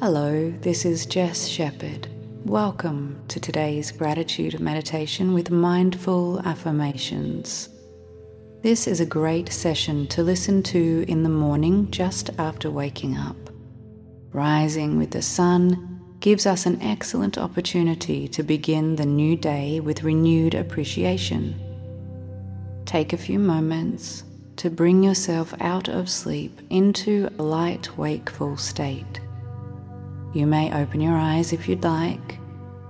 Hello, this is Jess Shepherd. Welcome to today's gratitude meditation with mindful affirmations. This is a great session to listen to in the morning just after waking up. Rising with the sun gives us an excellent opportunity to begin the new day with renewed appreciation. Take a few moments to bring yourself out of sleep into a light wakeful state. You may open your eyes if you'd like,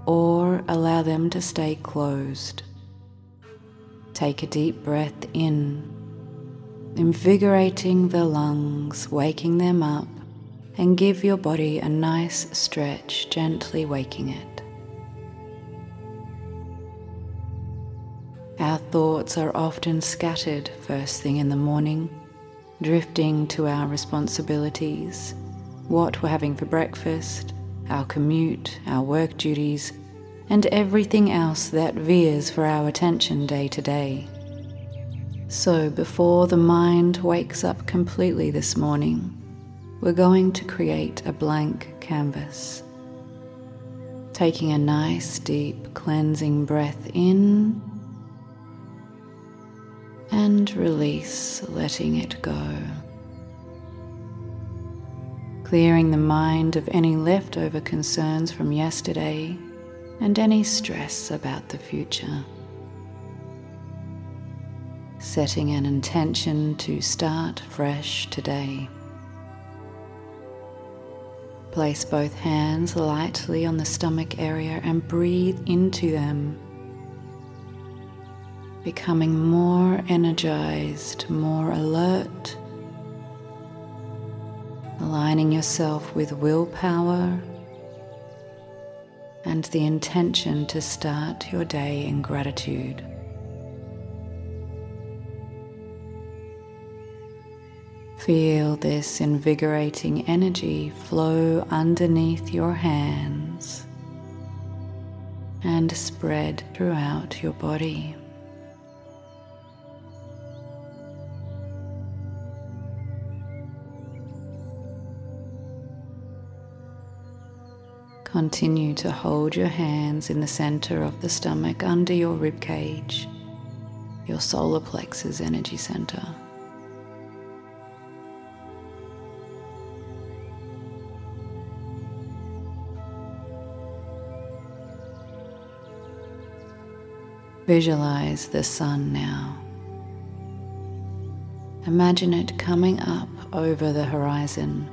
or allow them to stay closed. Take a deep breath in, invigorating the lungs, waking them up, and give your body a nice stretch, gently waking it. Our thoughts are often scattered first thing in the morning, drifting to our responsibilities, what we're having for breakfast, our commute, our work duties, and everything else that veers for our attention day to day. So, before the mind wakes up completely this morning, we're going to create a blank canvas. Taking a nice, deep, cleansing breath in and release, letting it go. Clearing the mind of any leftover concerns from yesterday and any stress about the future. Setting an intention to start fresh today. Place both hands lightly on the stomach area and breathe into them becoming more energized, more alert, aligning yourself with willpower and the intention to start your day in gratitude. Feel this invigorating energy flow underneath your hands and spread throughout your body. Continue to hold your hands in the center of the stomach under your rib cage, your solar plexus energy center. Visualize the sun now. Imagine it coming up over the horizon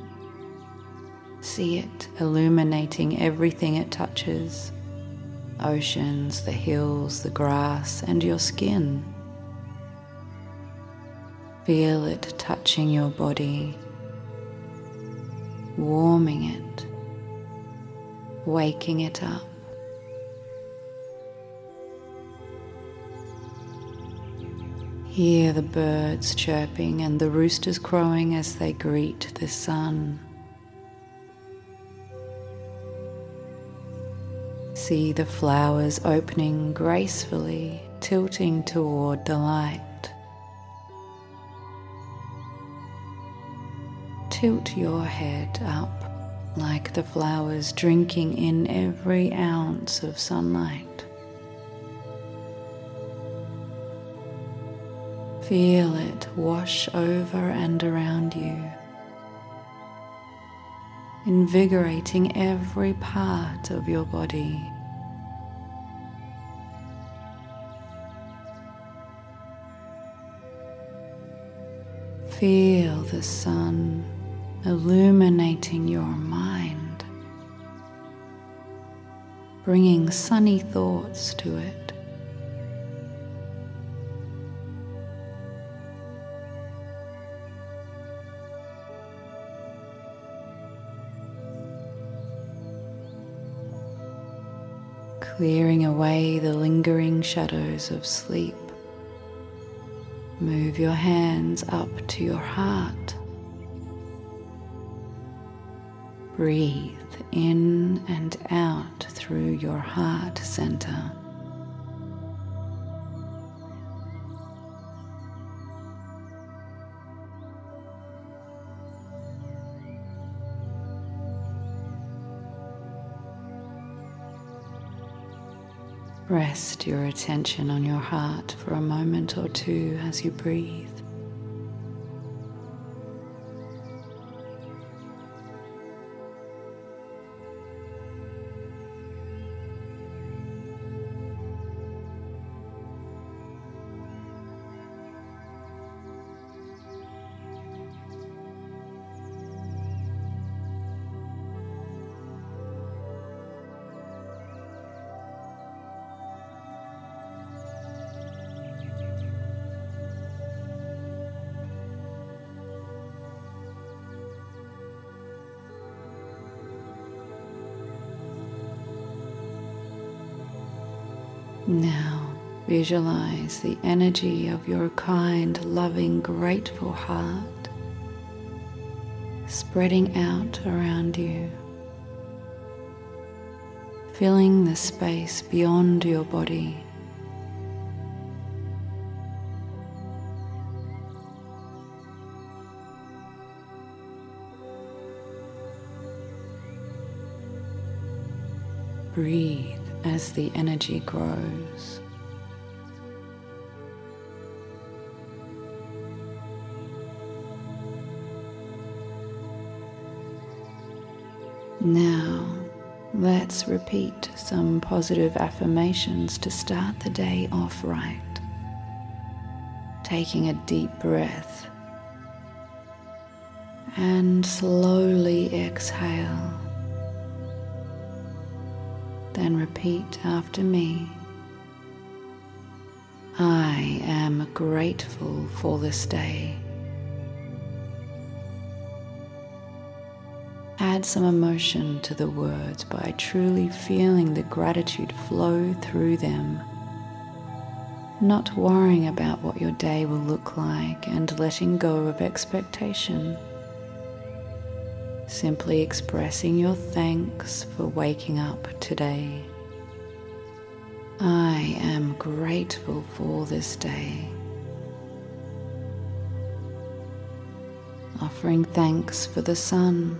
See it illuminating everything it touches oceans, the hills, the grass, and your skin. Feel it touching your body, warming it, waking it up. Hear the birds chirping and the roosters crowing as they greet the sun. See the flowers opening gracefully, tilting toward the light. Tilt your head up like the flowers drinking in every ounce of sunlight. Feel it wash over and around you invigorating every part of your body. Feel the sun illuminating your mind, bringing sunny thoughts to it. Clearing away the lingering shadows of sleep. Move your hands up to your heart. Breathe in and out through your heart center. Rest your attention on your heart for a moment or two as you breathe. Now visualize the energy of your kind, loving, grateful heart spreading out around you, filling the space beyond your body. Breathe as the energy grows. Now, let's repeat some positive affirmations to start the day off right. Taking a deep breath and slowly exhale. Then repeat after me. I am grateful for this day. Add some emotion to the words by truly feeling the gratitude flow through them. Not worrying about what your day will look like and letting go of expectation simply expressing your thanks for waking up today. I am grateful for this day. Offering thanks for the sun.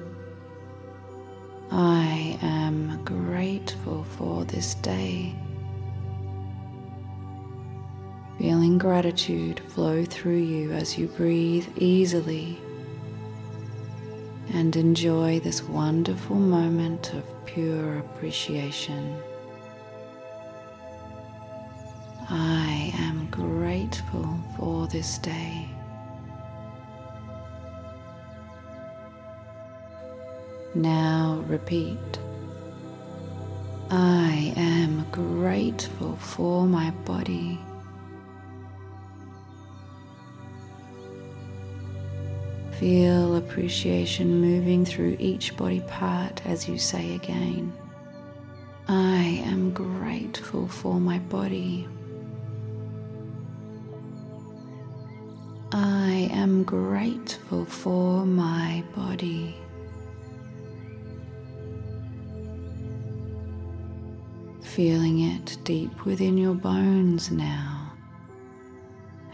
I am grateful for this day. Feeling gratitude flow through you as you breathe easily and enjoy this wonderful moment of pure appreciation. I am grateful for this day. Now repeat. I am grateful for my body. Feel appreciation moving through each body part as you say again. I am grateful for my body. I am grateful for my body. Feeling it deep within your bones now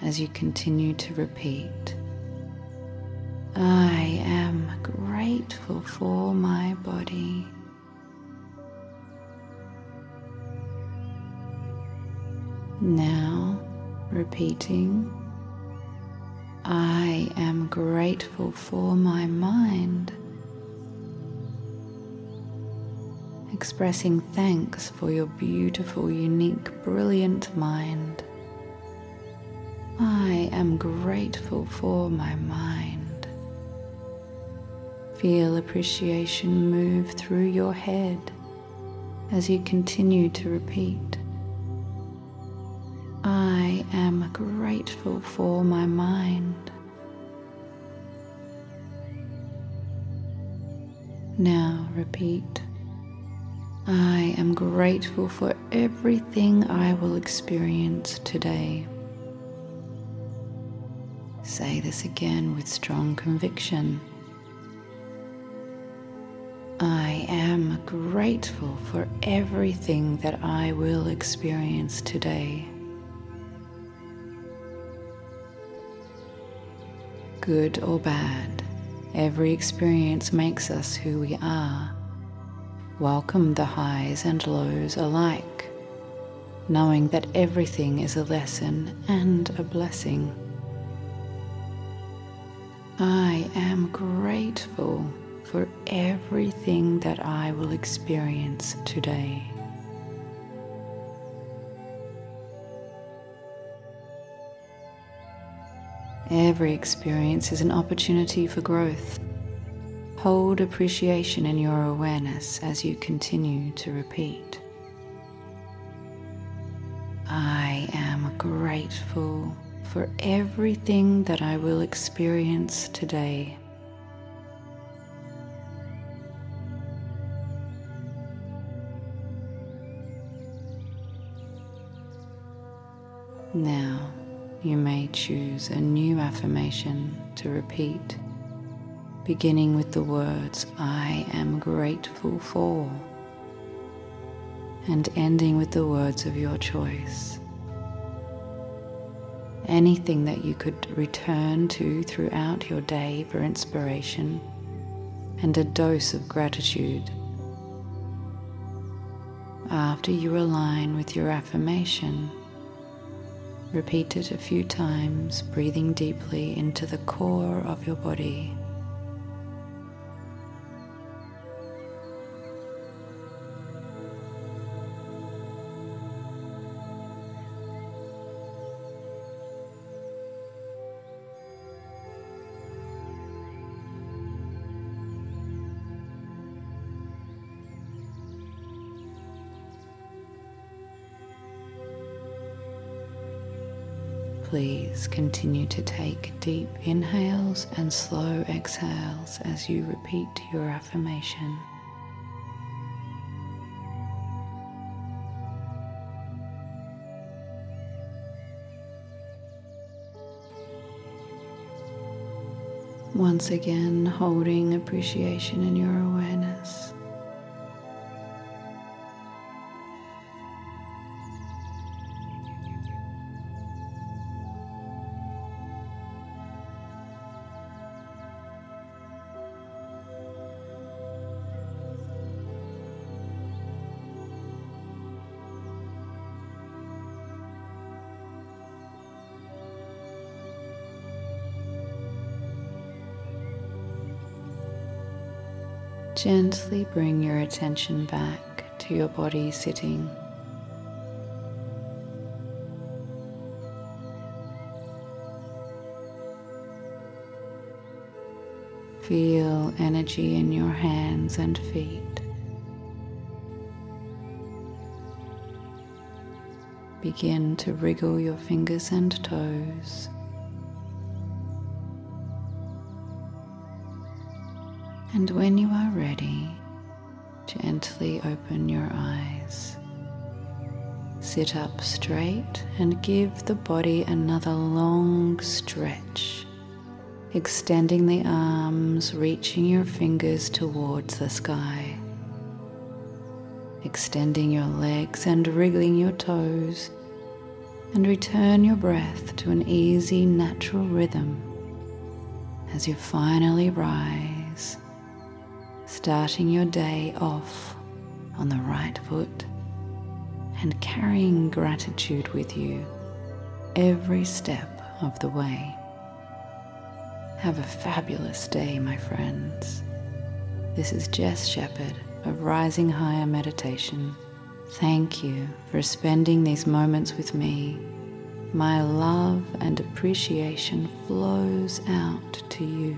as you continue to repeat. I am grateful for my body. Now, repeating, I am grateful for my mind. Expressing thanks for your beautiful, unique, brilliant mind. I am grateful for my mind. Feel appreciation move through your head as you continue to repeat. I am grateful for my mind. Now repeat. I am grateful for everything I will experience today. Say this again with strong conviction. I am grateful for everything that I will experience today. Good or bad, every experience makes us who we are. Welcome the highs and lows alike. knowing that everything is a lesson and a blessing. I am grateful for everything that I will experience today. Every experience is an opportunity for growth. Hold appreciation in your awareness as you continue to repeat. I am grateful for everything that I will experience today. Now, you may choose a new affirmation to repeat, beginning with the words I am grateful for, and ending with the words of your choice. Anything that you could return to throughout your day for inspiration and a dose of gratitude. After you align with your affirmation, Repeat it a few times, breathing deeply into the core of your body. Please continue to take deep inhales and slow exhales as you repeat your affirmation. Once again, holding appreciation in your awareness. Gently bring your attention back to your body sitting. Feel energy in your hands and feet. Begin to wriggle your fingers and toes. And when you are ready, gently open your eyes. Sit up straight and give the body another long stretch, extending the arms, reaching your fingers towards the sky. Extending your legs and wriggling your toes, and return your breath to an easy, natural rhythm as you finally rise starting your day off on the right foot and carrying gratitude with you every step of the way. Have a fabulous day, my friends. This is Jess Shepherd of Rising Higher Meditation. Thank you for spending these moments with me. My love and appreciation flows out to you.